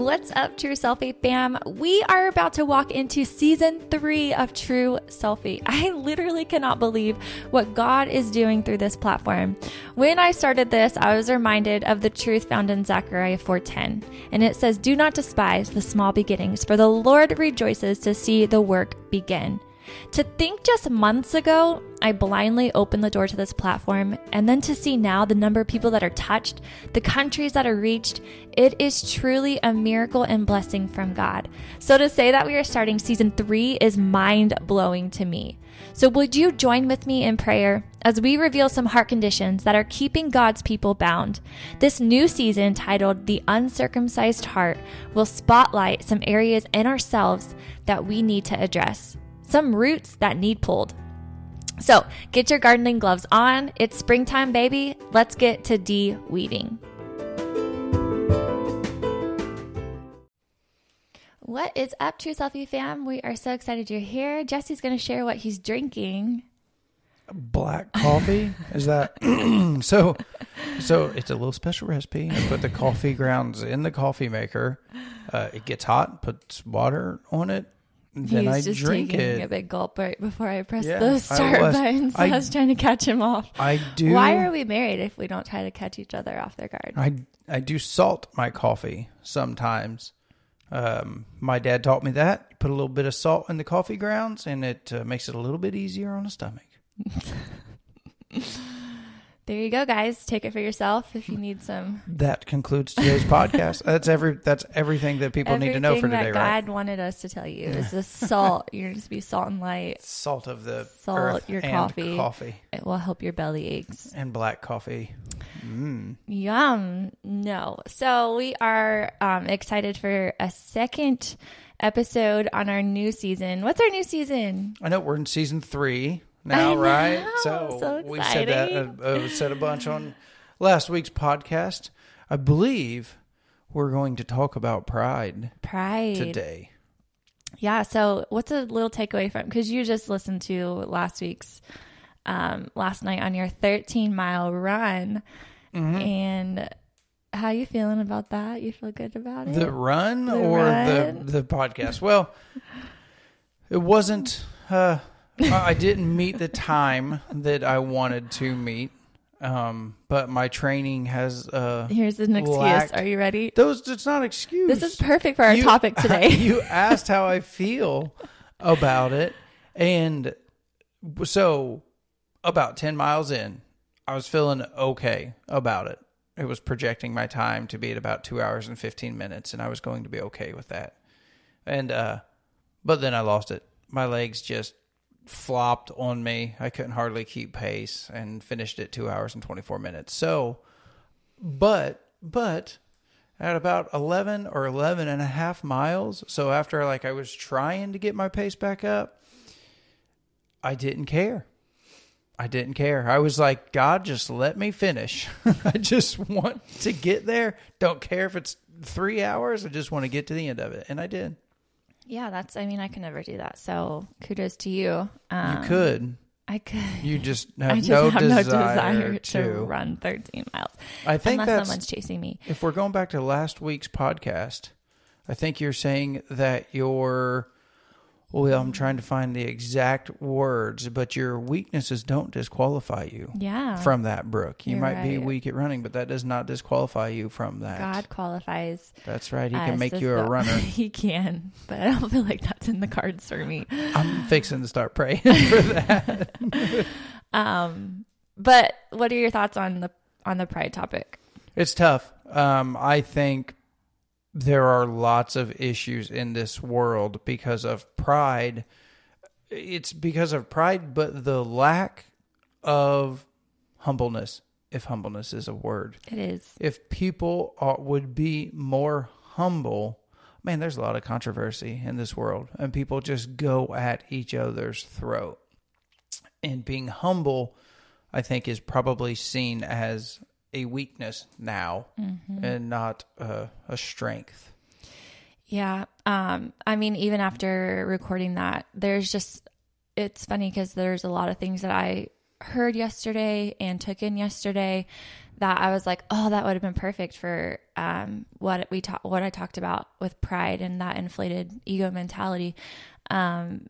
What's up, True Selfie fam? We are about to walk into season three of True Selfie. I literally cannot believe what God is doing through this platform. When I started this, I was reminded of the truth found in Zechariah 4:10, and it says, "Do not despise the small beginnings, for the Lord rejoices to see the work begin." To think just months ago, I blindly opened the door to this platform, and then to see now the number of people that are touched, the countries that are reached, it is truly a miracle and blessing from God. So to say that we are starting season three is mind blowing to me. So, would you join with me in prayer as we reveal some heart conditions that are keeping God's people bound? This new season, titled The Uncircumcised Heart, will spotlight some areas in ourselves that we need to address some roots that need pulled. So get your gardening gloves on. It's springtime, baby. Let's get to de weeding. What is up, True Selfie fam? We are so excited you're here. Jesse's going to share what he's drinking. Black coffee is that so? So it's a little special recipe. I put the coffee grounds in the coffee maker. Uh, it gets hot. Puts water on it then He's I just drink taking it. a big gulp right before I press Yeah, the start was. button. So I, I- was trying to catch him off. I do. Why are we married if we don't try to catch each other off their guard? I I do salt my coffee sometimes. Um, my dad taught me that. Put a little bit of salt in the coffee grounds, and it uh, makes it a little bit easier on the stomach. There you go, guys. Take it for yourself if you need some. That concludes today's podcast. That's every. That's everything that people need to know for today, that right? God wanted us to tell you is the salt. You're just be salt and light. Salt of the Salt earth your and coffee. coffee It will help your belly aches. and black coffee. Yum. No. So we are um, excited for a second episode on our new season. What's our new season? I know we're in season three now, right? So we said that uh, uh, said a bunch on last week's podcast. I believe we're going to talk about pride Pride. today. Yeah. So, what's a little takeaway from? Because you just listened to last week's, um, last night on your 13 mile run, Mm-hmm. and how you feeling about that? You feel good about it? The run The or run? the the podcast? Well, it wasn't. Uh, I I didn't meet the time that I wanted to meet, um, but my training has. Uh, Here's an excuse. lacked- Are you ready? those it's not excuse. This is perfect for our You- topic today. you asked how I feel about it, and so about ten miles in, I was feeling okay about it. It was projecting my time to be at about two hours and fifteen minutes, and I was going to be okay with that. And uh, but then I lost it. My legs just flopped on me. I couldn't hardly keep pace, and finished at two hours and twenty four minutes. So, but but at about 11 or 11 and a half miles. So after like I was trying to get my pace back up, I didn't care. I didn't care. I was like, God, just let me finish. I just want to get there. Don't care if it's three hours. I just want to get to the end of it. And I did. Yeah, that's. I mean, I can never do that. So kudos to you. Um, You could. I could. You just have I just no, have desire no desire to, to. run 13 miles I think unless that's someone's chasing me. if we're going back to last week's podcast, I think you're saying that your well, I'm trying to find the exact words, but your weaknesses don't disqualify you Yeah. from that, Brooke. You You're might be weak at running, but that does not disqualify you from that. God qualifies. That's right. He can make you a runner. he can, but I don't feel like that's in the cards for me. I'm fixing to start praying for that. Um, but what are your thoughts on the on the pride topic? It's tough. Um, I think there are lots of issues in this world because of pride. It's because of pride, but the lack of humbleness, if humbleness is a word. It is. If people are, would be more humble, man, there's a lot of controversy in this world, and people just go at each other's throat. And being humble, I think, is probably seen as a weakness now and not uh, a strength. Yeah. Um, I mean, even after recording that, there's just, it's funny because there's a lot of things that I heard yesterday and took in yesterday that I was like, oh, that would have been perfect for um, what we talked, what I talked about with pride and that inflated ego mentality. Um,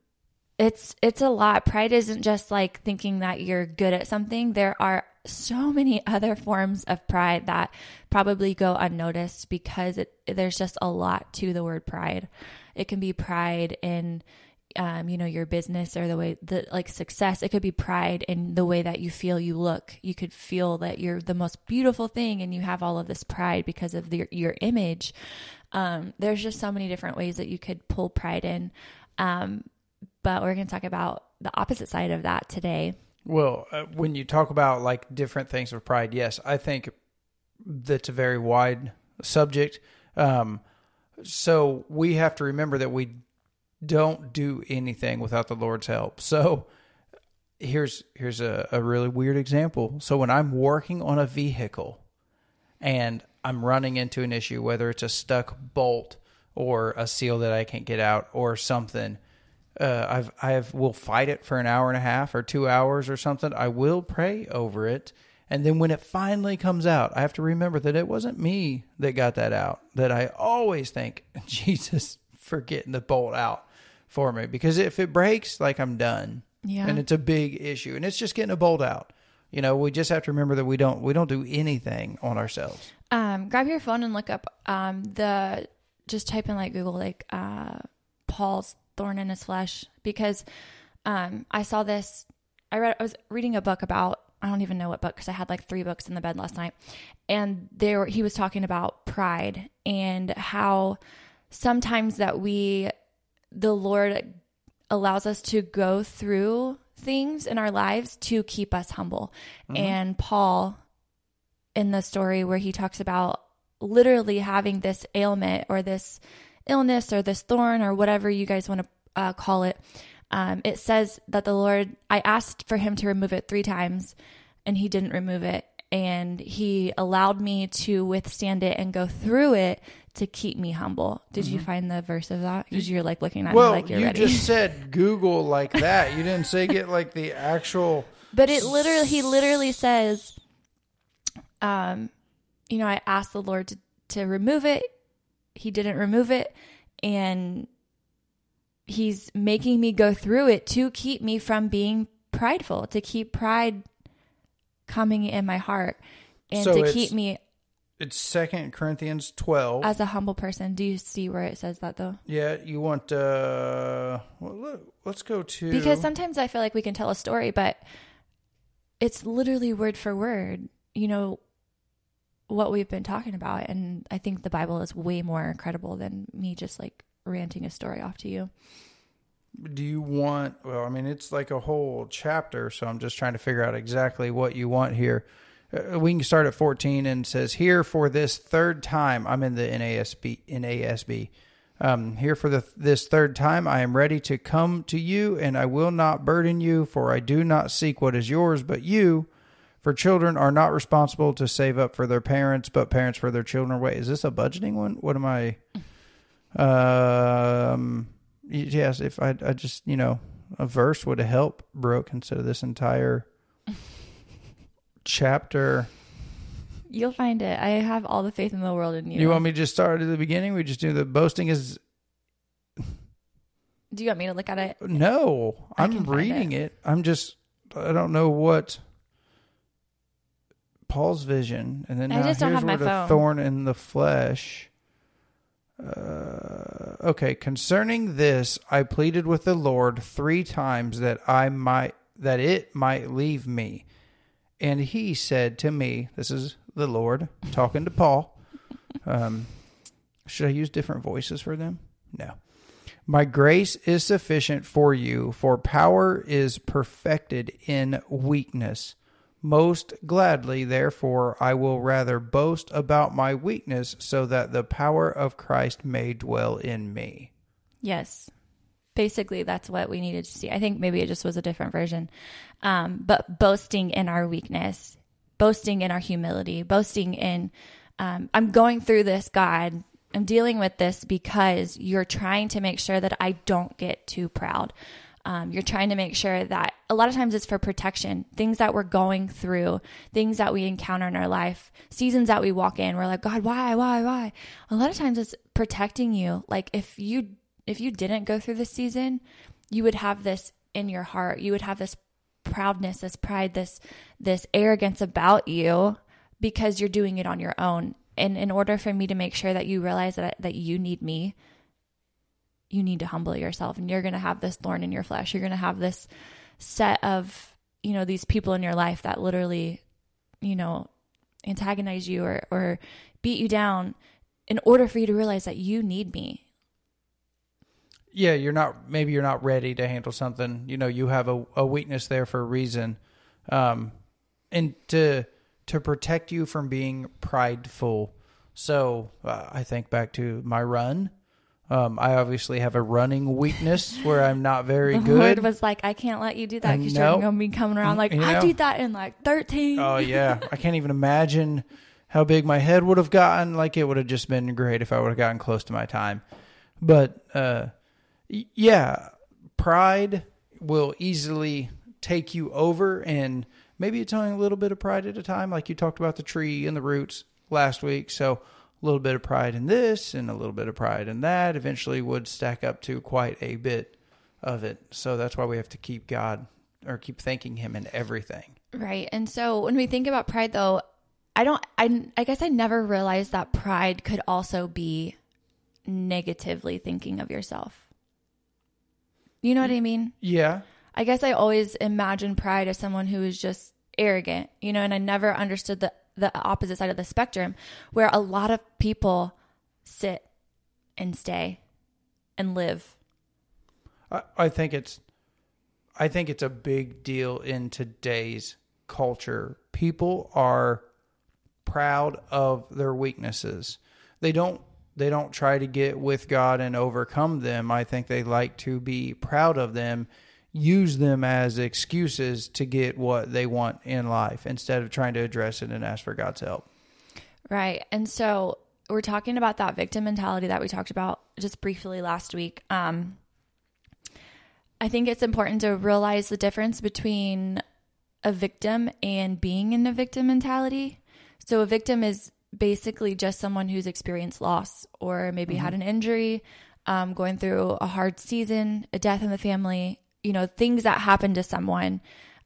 it's it's a lot. Pride isn't just like thinking that you're good at something. There are so many other forms of pride that probably go unnoticed because it, there's just a lot to the word pride. It can be pride in um, you know, your business or the way that like success. It could be pride in the way that you feel you look. You could feel that you're the most beautiful thing and you have all of this pride because of the, your image. Um, there's just so many different ways that you could pull pride in. Um, but we're going to talk about the opposite side of that today. Well, uh, when you talk about like different things of pride, yes, I think that's a very wide subject. Um, so we have to remember that we don't do anything without the Lord's help. So here's here's a, a really weird example. So when I'm working on a vehicle and I'm running into an issue, whether it's a stuck bolt or a seal that I can't get out or something, uh, I've I've will fight it for an hour and a half or two hours or something. I will pray over it, and then when it finally comes out, I have to remember that it wasn't me that got that out. That I always thank Jesus for getting the bolt out for me because if it breaks, like I'm done. Yeah. And it's a big issue, and it's just getting a bolt out. You know, we just have to remember that we don't we don't do anything on ourselves. Um, grab your phone and look up um, the just type in like Google like uh, Paul's thorn in his flesh because um, I saw this. I read. I was reading a book about. I don't even know what book because I had like three books in the bed last night, and there he was talking about pride and how sometimes that we the Lord allows us to go through things in our lives to keep us humble. Mm-hmm. And Paul, in the story where he talks about literally having this ailment or this illness or this thorn or whatever you guys want to uh, call it, um, it says that the Lord, I asked for him to remove it three times and he didn't remove it. And he allowed me to withstand it and go through it to keep me humble. Did mm-hmm. you find the verse of that? Because you're like looking at well, me like you're ready. you ready. just said Google like that. You didn't say get like the actual. But it literally, he literally says, um, you know, I asked the Lord to, to remove it. He didn't remove it. And he's making me go through it to keep me from being prideful, to keep pride coming in my heart, and so to keep me it's Second Corinthians twelve. As a humble person, do you see where it says that though? Yeah, you want. uh well, Let's go to because sometimes I feel like we can tell a story, but it's literally word for word. You know what we've been talking about, and I think the Bible is way more credible than me just like ranting a story off to you. Do you want? Well, I mean, it's like a whole chapter, so I'm just trying to figure out exactly what you want here. Uh, we can start at 14 and says here for this third time i'm in the nasb nasb um, here for the, this third time i am ready to come to you and i will not burden you for i do not seek what is yours but you for children are not responsible to save up for their parents but parents for their children wait is this a budgeting one what am i um yes if i, I just you know a verse would helped brooke instead of this entire chapter. You'll find it. I have all the faith in the world in you. You want me to just start at the beginning? We just do the boasting is. Do you want me to look at it? No, I I'm reading it. it. I'm just. I don't know what. Paul's vision, and then I just don't have my phone. thorn in the flesh. Uh, okay, concerning this, I pleaded with the Lord three times that I might that it might leave me. And he said to me, This is the Lord talking to Paul. Um, should I use different voices for them? No. My grace is sufficient for you, for power is perfected in weakness. Most gladly, therefore, I will rather boast about my weakness so that the power of Christ may dwell in me. Yes basically that's what we needed to see. I think maybe it just was a different version. Um, but boasting in our weakness, boasting in our humility, boasting in, um, I'm going through this, God. I'm dealing with this because you're trying to make sure that I don't get too proud. Um, you're trying to make sure that a lot of times it's for protection, things that we're going through, things that we encounter in our life, seasons that we walk in. We're like, God, why, why, why? A lot of times it's protecting you. Like if you if you didn't go through this season, you would have this in your heart. You would have this proudness, this pride, this this arrogance about you because you're doing it on your own. And in order for me to make sure that you realize that that you need me, you need to humble yourself and you're going to have this thorn in your flesh. You're going to have this set of, you know, these people in your life that literally, you know, antagonize you or or beat you down in order for you to realize that you need me. Yeah, you're not maybe you're not ready to handle something. You know, you have a, a weakness there for a reason. Um and to to protect you from being prideful. So, uh, I think back to my run um, I obviously have a running weakness where I'm not very the good. Lord was like, I can't let you do that because nope. you're going to be coming around like, You I know. did that in like 13. oh yeah, I can't even imagine how big my head would have gotten. Like it would have just been great if I would have gotten close to my time. But uh, yeah, pride will easily take you over, and maybe it's only a little bit of pride at a time. Like you talked about the tree and the roots last week, so. A little bit of pride in this and a little bit of pride in that eventually would stack up to quite a bit of it. So that's why we have to keep God or keep thanking Him in everything. Right. And so when we think about pride, though, I don't, I, I guess I never realized that pride could also be negatively thinking of yourself. You know what I mean? Yeah. I guess I always imagine pride as someone who is just arrogant, you know, and I never understood the, the opposite side of the spectrum where a lot of people sit and stay and live. I, I think it's I think it's a big deal in today's culture. People are proud of their weaknesses. They don't they don't try to get with God and overcome them. I think they like to be proud of them, use them as excuses to get what they want in life instead of trying to address it and ask for God's help. Right. And so we're talking about that victim mentality that we talked about just briefly last week. Um, I think it's important to realize the difference between a victim and being in a victim mentality. So a victim is basically just someone who's experienced loss or maybe had an injury, um, going through a hard season, a death in the family, you know, things that happen to someone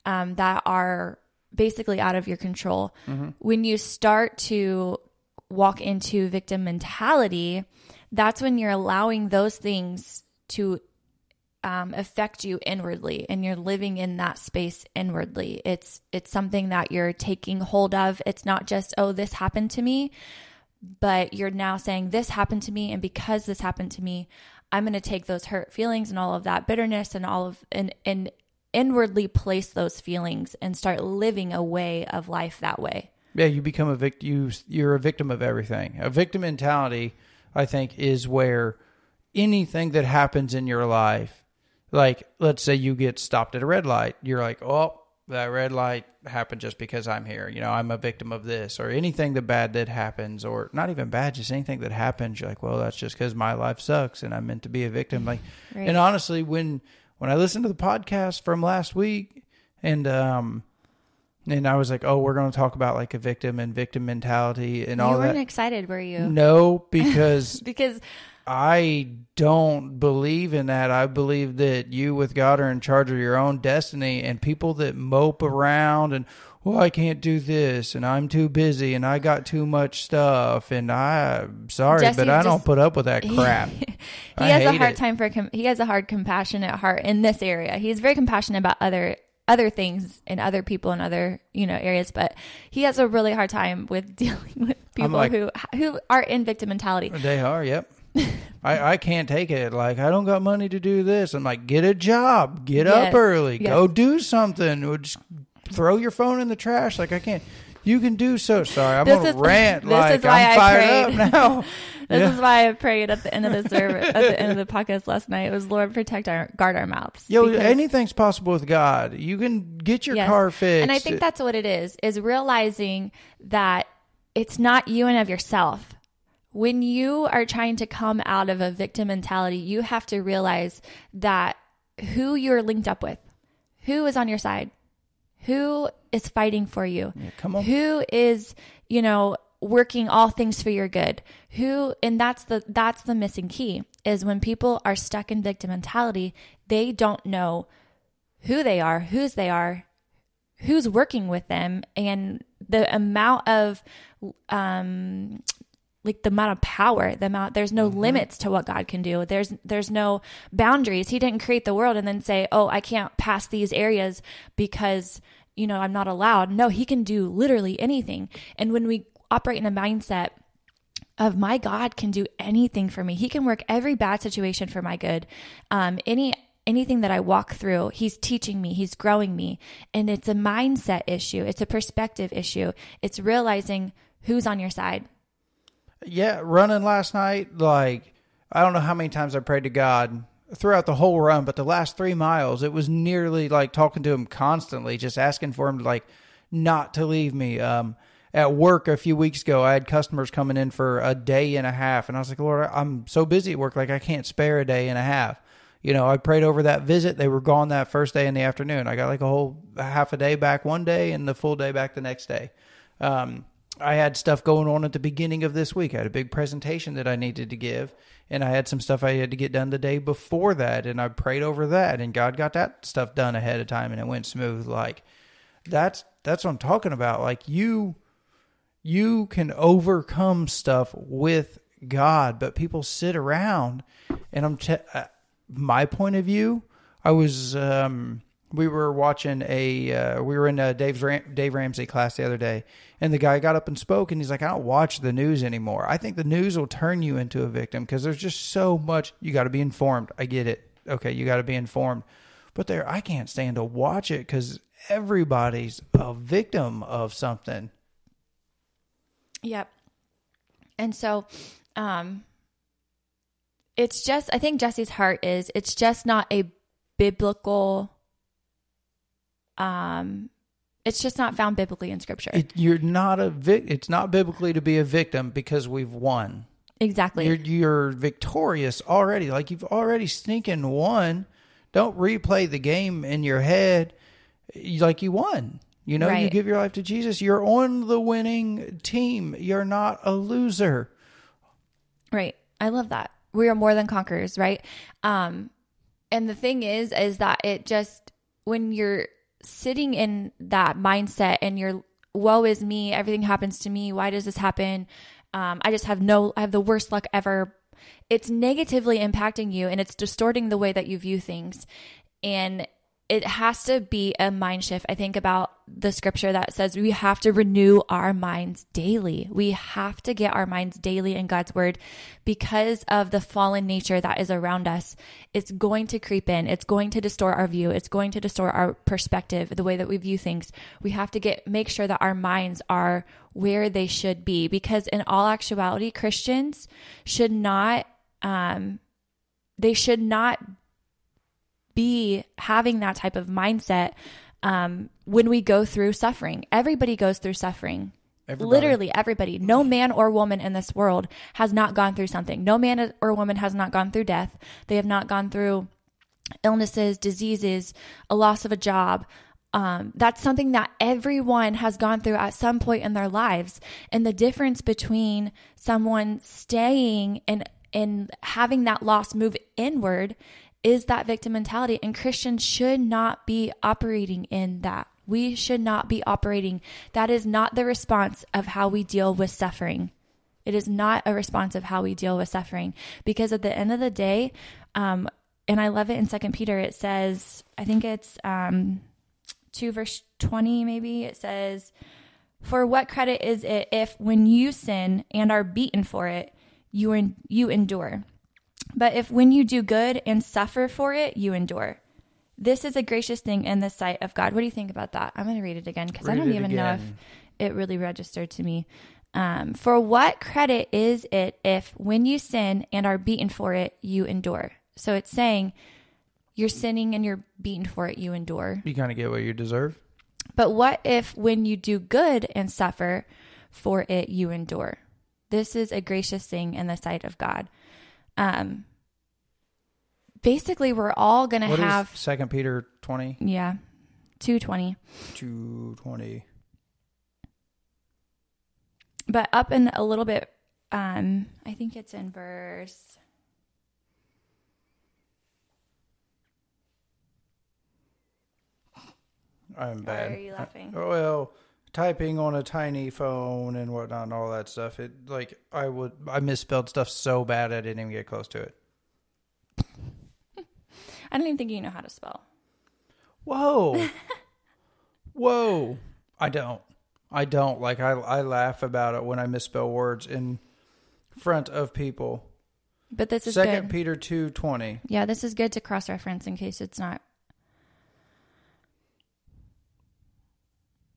um, that are basically out of your control. When you start to walk into victim mentality, that's when you're allowing those things to um, affect you inwardly and you're living in that space inwardly. It's it's something that you're taking hold of. It's not just oh this happened to me but you're now saying this happened to me and because this happened to me i'm going to take those hurt feelings and all of that bitterness and all of and and inwardly place those feelings and start living a way of life that way Yeah, you become a victim. You, you're a victim of everything. A victim mentality, I think, is where anything that happens in your life, like let's say you get stopped at a red light, you're like, oh, that red light happened just because I'm here. You know, I'm a victim of this, or anything that bad that happens, or not even bad, just anything that happens. You're like, well, that's just because my life sucks and I'm meant to be a victim. Like, Right. and honestly, when when I listened to the podcast from last week, and um. And I was like, "Oh, we're going to talk about like a victim and victim mentality and you all weren't that." excited were you No, because because I don't believe in that. I believe that you with God are in charge of your own destiny and people that mope around and well, I can't do this and I'm too busy and I got too much stuff and I'm sorry, Jesse but I don't put up with that crap. he I has a hard it. time for he has a hard compassionate heart in this area he's very compassionate about other other things and other people in other you know areas but he has a really hard time with dealing with people like- who who are in victim mentality They are, yep. I, I can't take it. Like, I don't got money to do this. I'm like, get a job, get Yes, up early, yes. go do something, or just throw your phone in the trash. Like, I can't. You can do so. Sorry, I'm This gonna is- rant. this like, is why I'm I prayed. up now. this Yeah. is why i prayed at the end of the service at the end of the podcast last night it was lord protect our guard our mouths Yo, anything's possible with God. You can get your Yes. car fixed. And I think that's what it is, is realizing that it's not you and of yourself. When you are trying to come out of a victim mentality, you have to realize that who you're linked up with, who is on your side, who is fighting for you, Yeah, come on. who is, you know, working all things for your good who and that's the that's the missing key is when people are stuck in victim mentality they don't know who they are whose they are who's working with them and the amount of um like the amount of power the amount there's no limits to what god can do there's there's no boundaries he didn't create the world and then say oh i can't pass these areas because you know i'm not allowed no he can do literally anything and when we operate in a mindset of my God can do anything for me. He can work every bad situation for my good. Um, any anything that I walk through, he's teaching me, he's growing me. And it's a mindset issue. It's a perspective issue. It's realizing who's on your side. Yeah, running last night, like I don't know how many times I prayed to God throughout the whole run, but the last three miles, it was nearly like talking to him constantly, just asking for him to like not to leave me. Um, at work a few weeks ago, I had customers coming in for a day and a half, and I was like, Lord, I'm so busy at work, like I can't spare a day and a half. You know, I prayed over that visit. They were gone that first day in the afternoon. I got like a whole half a day back one day and the full day back the next day. Um, I had stuff going on at the beginning of this week. I had a big presentation that I needed to give, and I had some stuff I had to get done the day before that, and I prayed over that, and God got that stuff done ahead of time, and it went smooth. Like that's that's what I'm talking about. Like you you can overcome stuff with God, but people sit around, and I'm te- uh, my point of view. I was um, we were watching a uh, we were in a Dave's Ram- Dave Ramsey class the other day, and the guy got up and spoke, and he's like, "I don't watch the news anymore. I think the news will turn you into a victim because there's just so much. You got to be informed. I get it. Okay, you got to be informed, but there I can't stand to watch it because everybody's a victim of something." Yep. And so, um, it's just, I think Jesse's heart is, it's just not a biblical, um, it's just not found biblically in scripture. It, you're not a vic. It's not biblically to be a victim because we've won. exactly. You're you're victorious already. Like you've already sneaking won. Don't replay the game in your head like you won. You know, you give your life to Jesus. You're on the winning team. You're not a loser. Right. I love that. We are more than conquerors, right? Um and the thing is is that it just when you're sitting in that mindset and you're woe is me, everything happens to me, why does this happen? Um I just have no I have the worst luck ever. It's negatively impacting you and it's distorting the way that you view things. And it has to be a mind shift. I think about the scripture that says we have to renew our minds daily. We have to get our minds daily in God's word because of the fallen nature that is around us. It's going to creep in. It's going to distort our view. It's going to distort our perspective, the way that we view things. We have to get make sure that our minds are where they should be because in all actuality, Christians should not um they should not be having that type of mindset um, when we go through suffering. Everybody goes through suffering. Everybody. Literally everybody. No man or woman in this world has not gone through something. No man or woman has not gone through death. They have not gone through illnesses, diseases, a loss of a job. Um, that's something that everyone has gone through at some point in their lives. And the difference between someone staying and and having that loss move inward is that victim mentality. And Christians should not be operating in that. We should not be operating. That is not the response of how we deal with suffering. It is not a response of how we deal with suffering because at the end of the day, um, and I love it in Second Peter. It says, I think it's um, two verse twenty, maybe it says, "For what credit is it if, when you sin and are beaten for it, you en- you endure? But if when you do good and suffer for it, you endure." This is a gracious thing in the sight of God. What do you think about that? I'm going to read it again because I don't even know if it really registered to me. Um, for what credit is it if, when you sin and are beaten for it, you endure? So it's saying you're sinning and you're beaten for it, you endure. You kind of get what you deserve. But what if, when you do good and suffer for it, you endure? This is a gracious thing in the sight of God. Um, basically we're all going to have Second Peter 20 yeah two twenty. Two twenty. but up in a little bit um i think it's in verse I'm why bad. are you laughing Well, typing on a tiny phone and whatnot and all that stuff. It like I would I misspelled stuff so bad I didn't even get close to it. i don't even think you know how to spell Whoa. Whoa. I don't. I don't. Like I I laugh about it when I misspell words in front of people. but this is Second good Peter two twenty. yeah this is good to cross reference in case it's not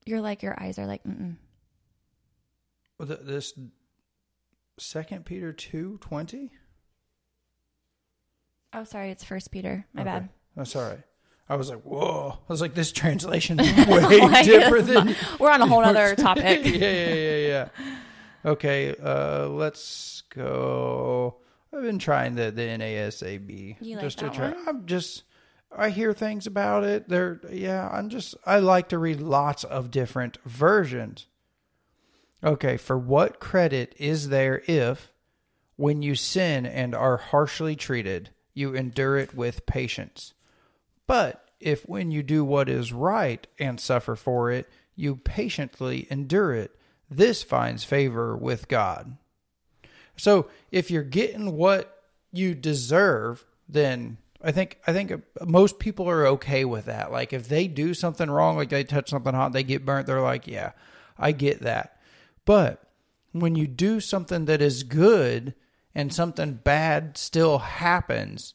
you're like your eyes are like mm This Second Peter two twenty. oh sorry it's first peter my bad That's sorry. I was like, whoa. I was like, this translation's way Like, different than we're on a whole other topic yeah, yeah, yeah, yeah. Okay, uh, let's go. I've been trying the the NASAB You like just to that try. one? I'm just I hear things about it. They're yeah. I'm just I like to read lots of different versions. Okay, for what credit is there if, when you sin and are harshly treated, you endure it with patience? But if when you do what is right and suffer for it, you patiently endure it, this finds favor with God. So if you're getting what you deserve, then I think I think most people are okay with that. Like if they do something wrong, like they touch something hot, they get burnt, they're like, "Yeah, I get that." But when you do something that is good and something bad still happens,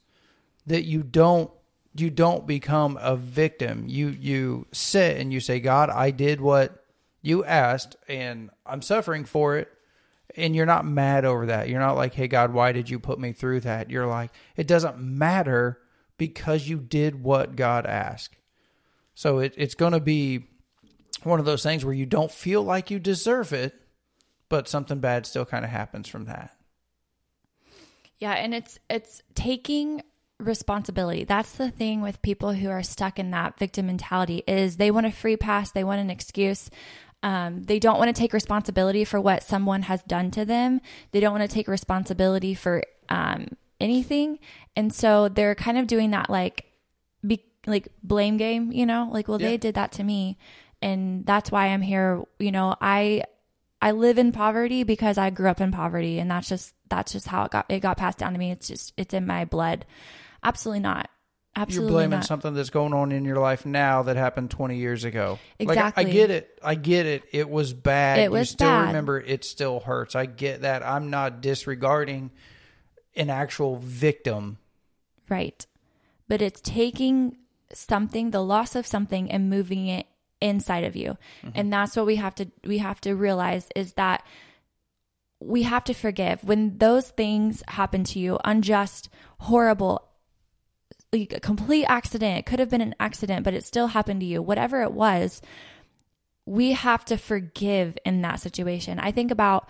that you don't you don't become a victim. You you sit and you say, God, I did what you asked and I'm suffering for it. And you're not mad over that. You're not like, hey God, why did you put me through that? You're like, it doesn't matter because you did what God asked. So it, it's gonna be one of those things where you don't feel like you deserve it, but something bad still kind of happens from that. Yeah, and it's it's taking responsibility. That's the thing with people who are stuck in that victim mentality is they want a free pass, they want an excuse. Um, they don't want to take responsibility for what someone has done to them. They don't want to take responsibility for um, anything, and so they're kind of doing that like be, like blame game. You know, like well Yeah. they did that to me, and that's why I'm here. You know, I I live in poverty because I grew up in poverty and that's just that's just how it got it got passed down to me. It's just it's in my blood. Absolutely not. Absolutely You're blaming not. something that's going on in your life now that happened 20 years ago. Like, Exactly. I get it. I get it. It was bad. It you was still bad. remember it still hurts. I get that. I'm not disregarding an actual victim. Right. But it's taking something, the loss of something and moving it inside of you. Mm-hmm. And that's what we have to we have to realize is that we have to forgive when those things happen to you, unjust, horrible, like a complete accident. It could have been an accident, but it still happened to you. Whatever it was, we have to forgive in that situation. I think about,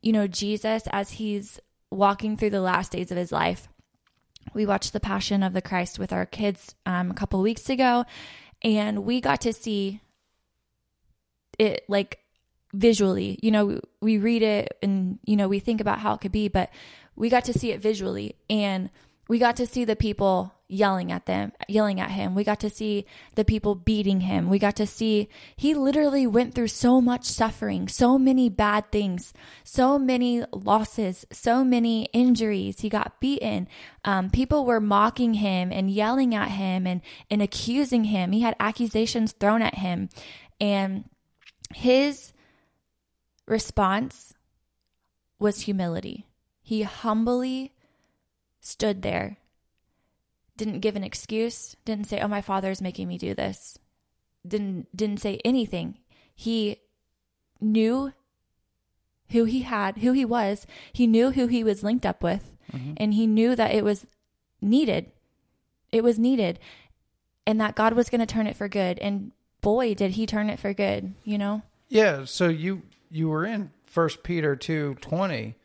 you know, Jesus as he's walking through the last days of his life. We watched The Passion of the Christ with our kids um, a couple weeks ago, and we got to see it like visually. You know, we read it and, you know, we think about how it could be, but we got to see it visually. And we got to see the people yelling at them, yelling at him. We got to see the people beating him. We got to see he literally went through so much suffering, so many bad things, so many losses, so many injuries. He got beaten. Um, people were mocking him and yelling at him and, and accusing him. He had accusations thrown at him. And his response was humility. He humbly stood there, didn't give an excuse, didn't say, "Oh, my father is making me do this." Didn't didn't say anything. He knew who he had, who he was. He knew who he was linked up with, mm-hmm. and he knew that it was needed. It was needed, and that God was going to turn it for good. And boy, did he turn it for good, you know? Yeah, so you you were in First Peter two twenty,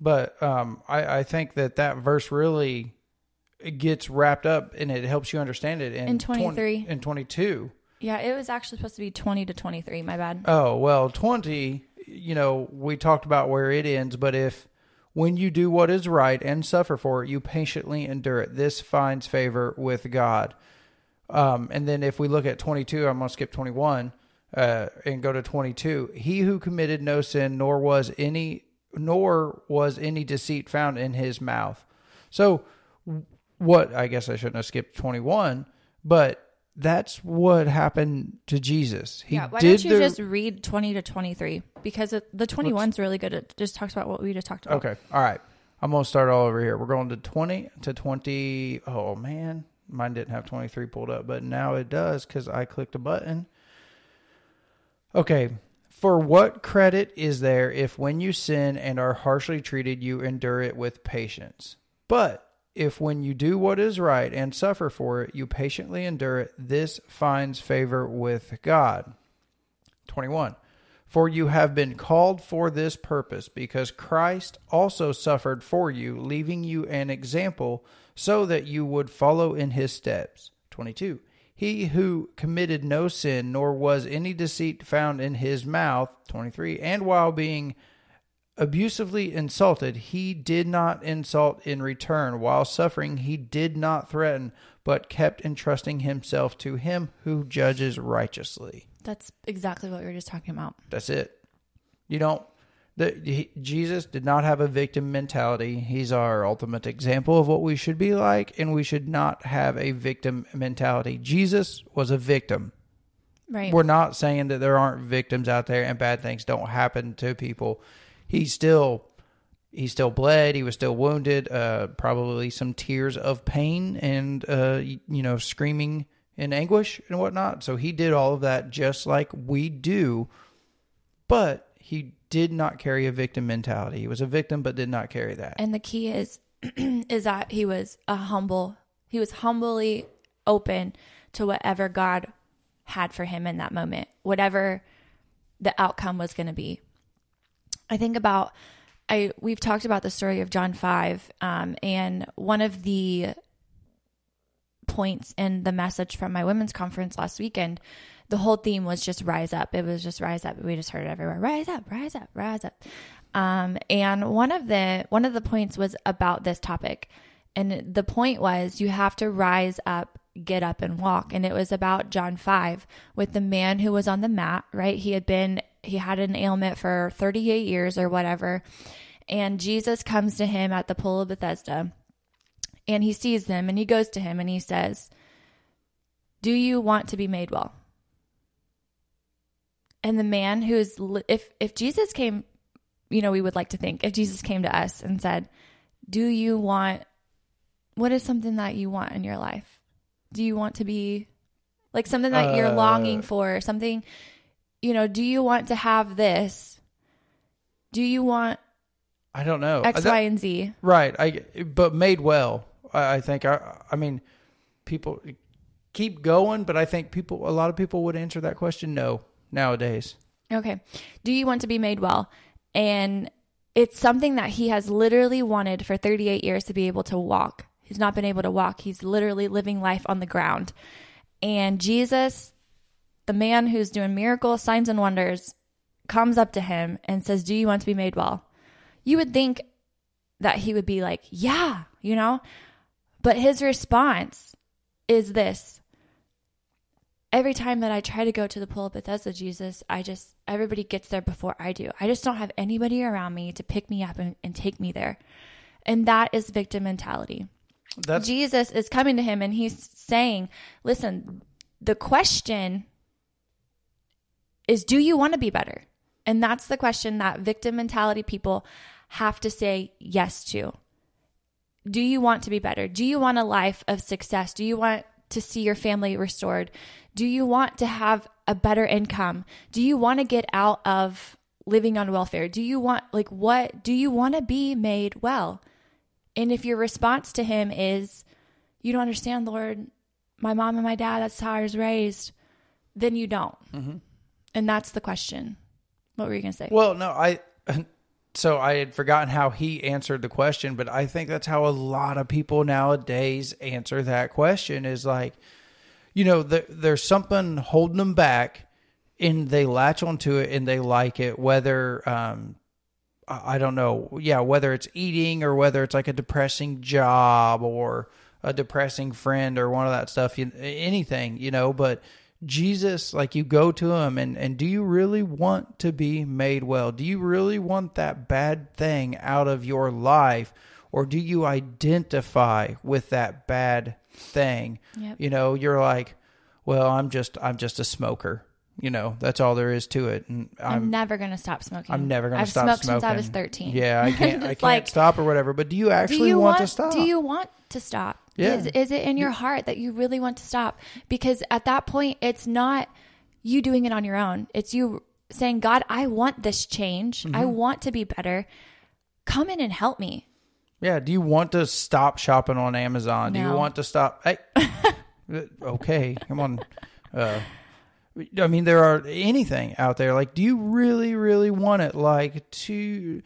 but um, I I think that that verse really gets wrapped up and it helps you understand it in, In 20 23. in 22. Yeah, it was actually supposed to be 20 to 23. My bad. Oh, well, 20, you know, we talked about where it ends, but if when you do what is right and suffer for it, you patiently endure it, this finds favor with God. Um, and then if we look at 22, I'm going to skip 21 uh, and go to 22. He who committed no sin, nor was any, nor was any deceit found in his mouth. So, what I guess I shouldn't have skipped 21, but that's what happened to Jesus. He yeah, why don't you the, just read 20 to 23? Because it, the 21's really good. It just talks about what we just talked about. Okay. All right. I'm going to start all over here. We're going to 20 to 20. Oh, man. Mine didn't have 23 pulled up, but now it does because I clicked a button. Okay. For what credit is there if when you sin and are harshly treated, you endure it with patience? But if when you do what is right and suffer for it, you patiently endure it, this finds favor with God. 21. For you have been called for this purpose, because Christ also suffered for you, leaving you an example so that you would follow in his steps. 22. He who committed no sin, nor was any deceit found in his mouth. 23. And while being abusively insulted, he did not insult in return. While suffering, he did not threaten, but kept entrusting himself to him who judges righteously. That's exactly what we were just talking about. That's it. You don't. The, he, Jesus did not have a victim mentality. He's our ultimate example of what we should be like, and we should not have a victim mentality. Jesus was a victim. Right. We're not saying that there aren't victims out there and bad things don't happen to people. He still he still bled. He was still wounded. Uh, probably some tears of pain and uh, you know screaming in anguish and whatnot. So he did all of that just like we do, but he did not carry a victim mentality. He was a victim, but did not carry that. And the key is is that he was a humble he was humbly open to whatever God had for him in that moment, whatever the outcome was going to be. I think about I we've talked about the story of John 5 um, and one of the points in the message from my women's conference last weekend the whole theme was just rise up. It was just rise up. We just heard it everywhere. Rise up rise up rise up. Um, and one of the one of the points was about this topic. And the point was you have to rise up get up and walk. And it was about john 5 with the man who was on the mat right? He had been he had an ailment for 38 years or whatever. And jesus comes to him at the pool of bethesda and he sees them and he goes to him and he says do you want to be made well and the man who is if if jesus came you know we would like to think if jesus came to us and said do you want what is something that you want in your life do you want to be like something that you're Uh, longing for something you know do you want to have this do you want I don't know. x That- y and z Right. I but made well. I, think. I I mean, people keep going, but I think people. A lot of people would answer that question no nowadays. Okay. Do you want to be made well? And it's something that he has literally wanted for 38 years to be able to walk. He's not been able to walk. He's literally living life on the ground. And Jesus, the man who's doing miracles, signs, and wonders, comes up to him and says, Do you want to be made well? You would think that he would be like, Yeah, you know? But his response is this every time that I try to go to the pool of Bethesda, Jesus, I just, everybody gets there before I do. I just don't have anybody around me to pick me up and, and take me there. And that is victim mentality. That's Jesus is coming to him and he's saying, listen, the question is, do you want to be better? And that's the question that victim mentality people have to say yes to. Do you want to be better? Do you want a life of success? Do you want to see your family restored? Do you want to have a better income? Do you want to get out of living on welfare? Do you want, like, what? Do you want to be made well? And if your response to him is, you don't understand, Lord, my mom and my dad, that's how I was raised, then you don't. Mm-hmm. And that's the question. What were you going to say? well. No, I. so I had forgotten how he answered the question, but I think that's how a lot of people nowadays answer that question is like, you know, the, there's something holding them back and they latch onto it and they like it, whether, um, I don't know, yeah, whether it's eating or whether it's like a depressing job or a depressing friend or one of that stuff, you, anything, you know, but Jesus, like you go to him and, and do you really want to be made well? Do you really want that bad thing out of your life? Or do you identify with that bad thing? Yep. You know, you're like, well, I'm just I'm just a smoker. You know, that's all there is to it. And I'm, I'm never going to stop smoking. I'm never going to stop smoking. I've stop smoked smoking. since I was 13. Yeah, I can't I can't like, stop or whatever. But do you actually do you want, want, to stop? Do you want to stop? Yeah. Is, is it in your heart that you really want to stop? Because at that point, it's not you doing it on your own. It's you saying, God, I want this change. I Mm-hmm. want to be better. Come in and help me. Yeah. Do you want to stop shopping on Amazon? Do you want to stop? Hey, okay, come on. Uh, I mean, there are anything out there. Like, do you really, really want it? Like, to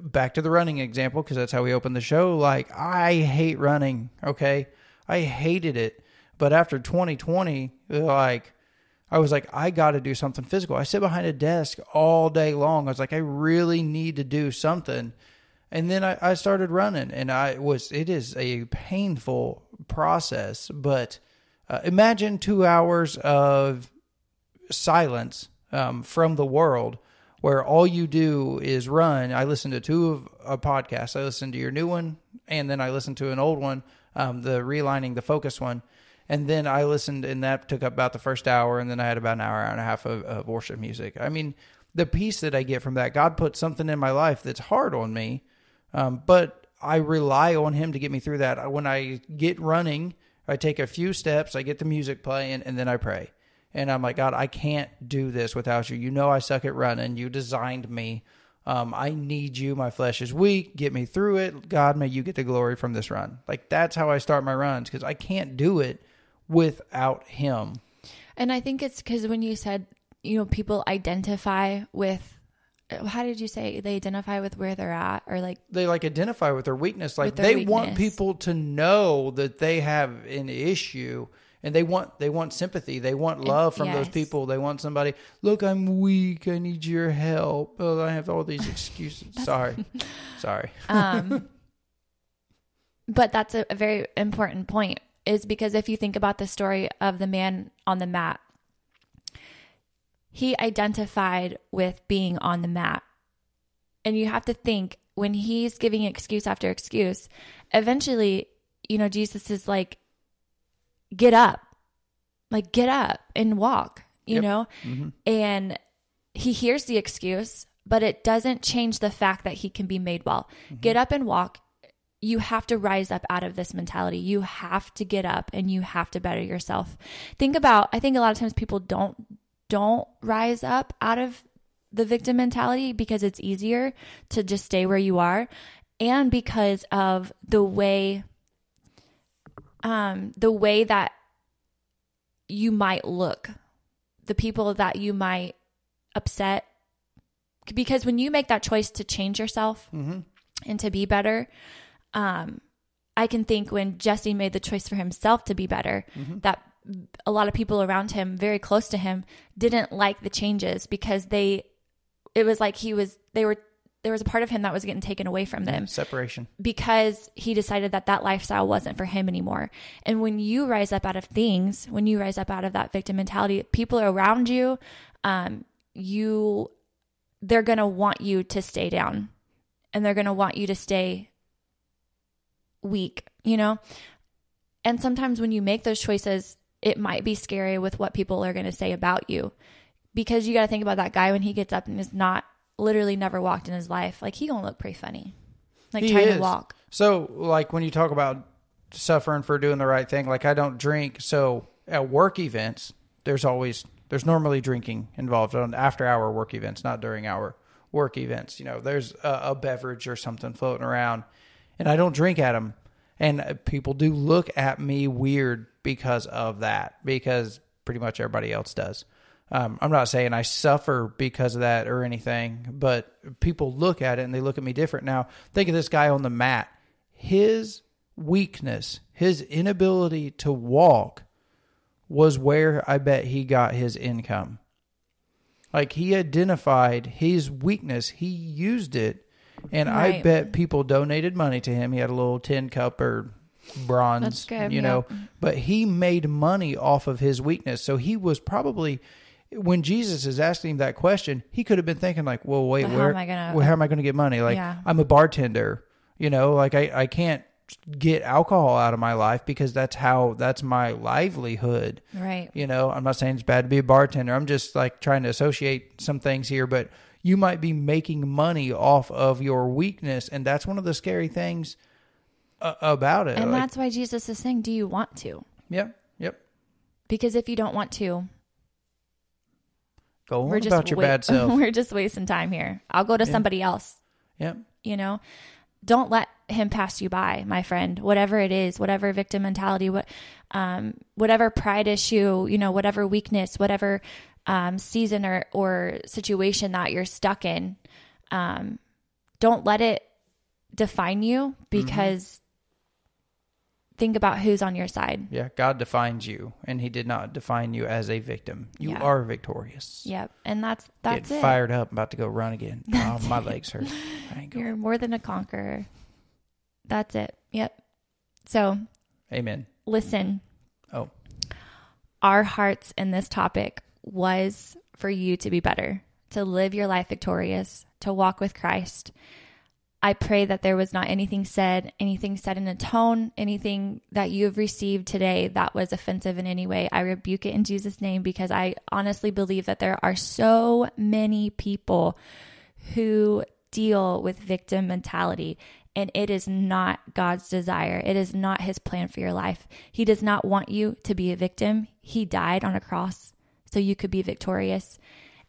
back to the running example because that's how we opened the show. Like, I hate running. Okay, I hated it, but after 2020, like. I was like, I got to do something physical. I sit behind a desk all day long. I was like, I really need to do something. And then I, I started running, and I was, it is a painful process, but uh, imagine two hours of silence um, from the world where all you do is run. I listened to two of a podcast. I listened to your new one, and then I listened to an old one, um, the realigning the focus one. And then I listened, and that took up about the first hour, and then I had about an hour, hour and a half of, of worship music. I mean, the peace that I get from that, God put something in my life that's hard on me, um, but I rely on Him to get me through that. When I get running, I take a few steps, I get the music playing, and then I pray. And I'm like, God, I can't do this without you. You know I suck at running. You designed me. Um, I need you. My flesh is weak. Get me through it. God, may you get the glory from this run. Like that's how I start my runs because I can't do it without Him. And I think it's because when you said, you know, people identify with, how did you say they identify with where they're at or like, They like identify with their weakness. Like their they want people to know that they have an issue. And they want they want sympathy. They want love from those people. They want somebody. Look, I'm weak. I need your help. Oh, I have all these excuses. Sorry, sorry. um, but that's a, a very important point is because if you think about the story of the man on the mat, he identified with being on the mat. And you have to think when he's giving excuse after excuse, eventually, you know, Jesus is like, get up, like, get up and walk, you Yep. know? Mm-hmm. And he hears the excuse, but it doesn't change the fact that he can be made well. Mm-hmm. Get up and walk. You have to rise up out of this mentality. You have to get up and you have to better yourself. Think about I think a lot of times people don't don't rise up out of the victim mentality because it's easier to just stay where you are and because of the way um the way that you might look the people that you might upset because when you make that choice to change yourself and to be better um i can think when jesse made the choice for himself to be better that a lot of people around him very close to him didn't like the changes because they it was like he was they were there was a part of him that was getting taken away from them Separation. because he decided that that lifestyle wasn't for him anymore. And when you rise up out of things, when you rise up out of that victim mentality, people around you, um, you, they're going to want you to stay down and they're going to want you to stay weak, you know? And sometimes when you make those choices, it might be scary with what people are going to say about you because you got to think about that guy when he gets up and is not literally never walked in his life. Like he to look pretty funny. Like He trying is. to walk. So, like when you talk about suffering for doing the right thing, like I don't drink. So at work events, there's always there's normally drinking involved on after hour work events, not during our work events. You know, there's a, a beverage or something floating around, and I don't drink at them. And uh, people do look at me weird because of that, because pretty much everybody else does. Um, I'm not saying I suffer because of that or anything, but people look at it and they look at me different. Now, think of this guy on the mat. His weakness, his inability to walk, was where I bet he got his income. Like he identified his weakness, he used it, and I bet people donated money to him. He had a little tin cup or bronze, good, you yeah. know, but he made money off of his weakness. So he was probably when Jesus is asking him that question, he could have been thinking like, "Well, wait, But how where am I gonna- well, how am I going to get money? Like Yeah. I'm a bartender, you know, like I I can't get alcohol out of my life because that's how that's my livelihood. Right. You know, I'm not saying it's bad to be a bartender. I'm just like trying to associate some things here, but you might be making money off of your weakness, and that's one of the scary things uh, about it. And Like, that's why Jesus is saying, Do you want to? yep, yep. Because if you don't want to, Go on we're just about your wa- bad self. we're just wasting time here. I'll go to Yeah. somebody else. yep. You know, don't let him pass you by, my friend. Whatever it is, whatever victim mentality, what, um, whatever pride issue, you know, whatever weakness, whatever um, season or or situation that you're stuck in, um, don't let it define you because think about who's on your side. Yeah, God defines you, and He did not define you as a victim. You Yeah. are victorious. Yep, and that's that's Getting it. fired up, about to go run again. Oh, my legs hurt. I ain't going. You're more than a conqueror. That's it. Yep. So Amen. listen, Oh, our hearts in this topic was for you to be better, to live your life victorious, to walk with Christ. I pray that there was not anything said, anything said in a tone, anything that you have received today that was offensive in any way. I rebuke it in Jesus' name because I honestly believe that there are so many people who deal with victim mentality. And it is not God's desire. It is not his plan for your life. He does not want you to be a victim. He died on a cross so you could be victorious.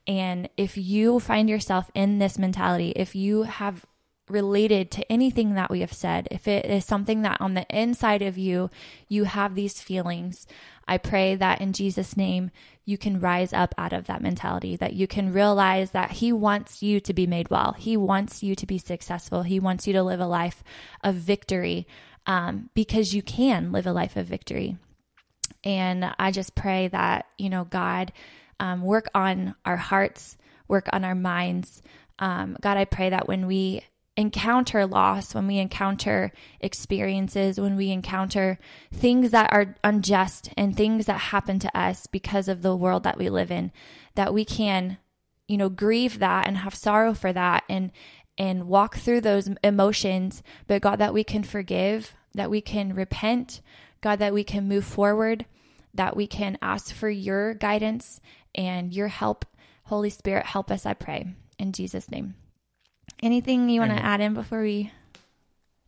And if you find yourself in this mentality, if you have related to anything that we have said, if it is something that on the inside of you, you have these feelings, I pray that in Jesus' name, you can rise up out of that mentality, that you can realize that He wants you to be made well. He wants you to be successful. He wants you to live a life of victory um, because you can live a life of victory. And I just pray that, you know, God, um, work on our hearts, work on our minds. Um, God, I pray that when we encounter loss, when we encounter experiences, when we encounter things that are unjust and things that happen to us because of the world that we live in, that we can, you know, grieve that and have sorrow for that and and walk through those emotions, but God, that we can forgive, that we can repent, God, that we can move forward, that we can ask for your guidance and your help. Holy Spirit, help us, I pray. In Jesus' name. Anything you want to add in before we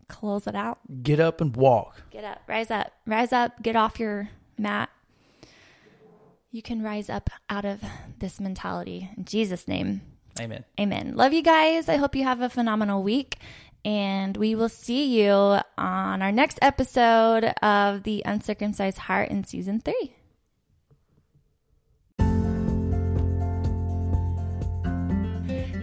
close it out? get up and walk. Get up, rise up, rise up, get off your mat. You can rise up out of this mentality. In Jesus' name. Amen. Amen. Love you guys. I hope you have a phenomenal week. And we will see you on our next episode of The Uncircumcised Heart in season three.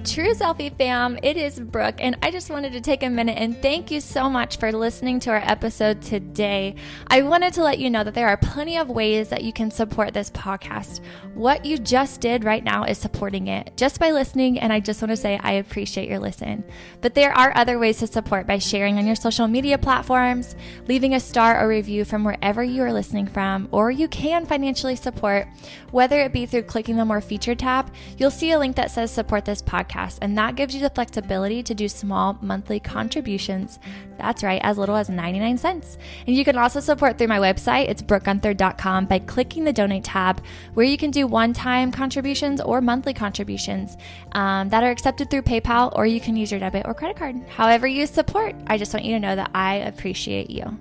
True Selfie fam, it is Brooke, and I just wanted to take a minute and thank you so much for listening to our episode today. I wanted to let you know that there are plenty of ways that you can support this podcast. What you just did right now is supporting it just by listening, and I just want to say I appreciate your listen. But there are other ways to support by sharing on your social media platforms, leaving a star or review from wherever you are listening from, or you can financially support, whether it be through clicking the More Feature tab. You'll see a link that says support this podcast, podcast, and that gives you the flexibility to do small monthly contributions. That's right, as little as 99 cents. And you can also support through my website, it's brookeguenther.com, by clicking the donate tab, where you can do one time contributions or monthly contributions um, that are accepted through PayPal, or you can use your debit or credit card. However, you support, I just want you to know that I appreciate you.